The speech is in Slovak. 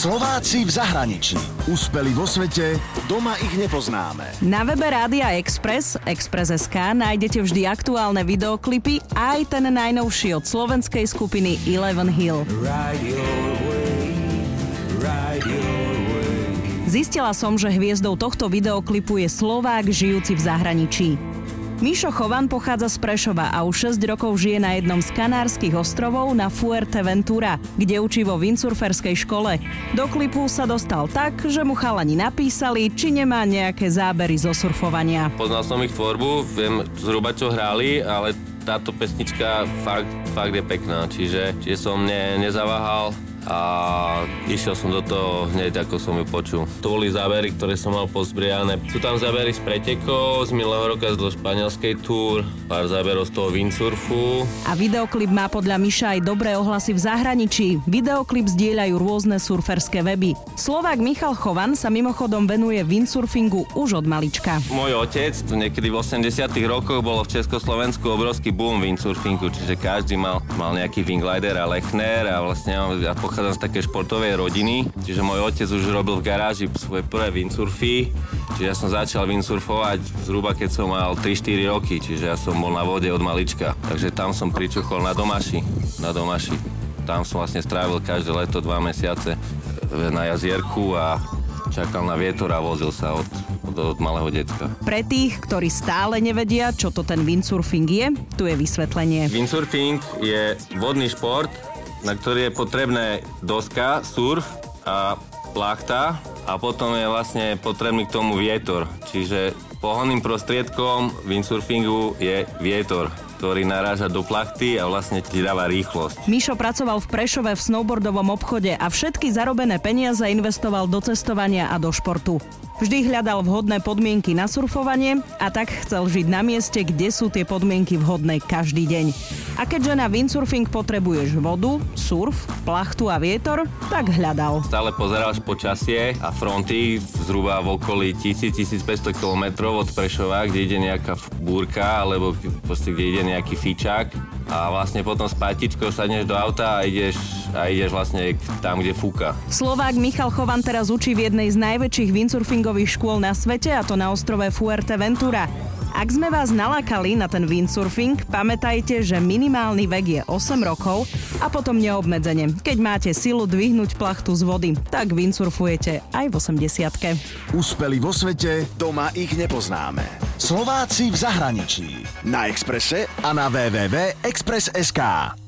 Slováci v zahraničí. Úspeli vo svete, doma ich nepoznáme. Na webe Rádia Express, Express.sk, nájdete vždy aktuálne videoklipy a aj ten najnovší od slovenskej skupiny Eleven Hill. Zistila som, že hviezdou tohto videoklipu je Slovák žijúci v zahraničí. Mišo Chovan pochádza z Prešova a už 6 rokov žije na jednom z kanárskych ostrovov na Fuerteventura, kde učí vo windsurferskej škole. Do klipu sa dostal tak, že mu chalani napísali, či nemá nejaké zábery zo surfovania. Poznal som ich tvorbu, viem zhruba čo hráli, ale táto pesnička fakt, fakt je pekná, čiže, čiže som ne, nezaváhal a išiel som do toho hneď, ako som ju počul. To boli zábery, ktoré som mal pozbriané. Sú tam zábery z pretekov, z minulého roka z španielskej túr, pár záberov z toho windsurfu. A videoklip má podľa Miša aj dobré ohlasy v zahraničí. Videoklip zdieľajú rôzne surferské weby. Slovák Michal Chovan sa mimochodom venuje windsurfingu už od malička. Môj otec, tu niekedy v 80 rokoch bolo v Československu obrovský boom windsurfingu, čiže každý mal, mal nejaký wingglider a lechner a vlastne ja pochádzam z také športovej rodiny, čiže môj otec už robil v garáži svoje prvé windsurfy, čiže ja som začal windsurfovať zhruba keď som mal 3-4 roky, čiže ja som bol na vode od malička. Takže tam som pričuchol na domaši, na domaši. Tam som vlastne strávil každé leto dva mesiace na jazierku a čakal na vietor a vozil sa od, od, od malého decka. Pre tých, ktorí stále nevedia, čo to ten windsurfing je, tu je vysvetlenie. Windsurfing je vodný šport, na ktorý je potrebné doska, surf a plachta a potom je vlastne potrebný k tomu vietor. Čiže pohonným prostriedkom windsurfingu je vietor ktorý naráža do plachty a vlastne ti dáva rýchlosť. Mišo pracoval v Prešove v snowboardovom obchode a všetky zarobené peniaze investoval do cestovania a do športu. Vždy hľadal vhodné podmienky na surfovanie a tak chcel žiť na mieste, kde sú tie podmienky vhodné každý deň. A keďže na windsurfing potrebuješ vodu, surf, plachtu a vietor, tak hľadal. Stále pozeráš počasie a fronty zhruba v okolí 1000-1500 km od Prešova, kde ide nejaká búrka alebo proste, kde ide nejaký fičák a vlastne potom s patičkou sadneš do auta a ideš, a ideš vlastne tam, kde fúka. Slovák Michal Chovan teraz učí v jednej z najväčších windsurfingových škôl na svete a to na ostrove Fuerteventura. Ak sme vás nalákali na ten windsurfing, pamätajte, že minimálny vek je 8 rokov a potom neobmedzenie. Keď máte silu dvihnúť plachtu z vody, tak windsurfujete aj v 80 Úspeli vo svete, doma ich nepoznáme. Slováci v zahraničí. Na Exprese a na www.express.sk.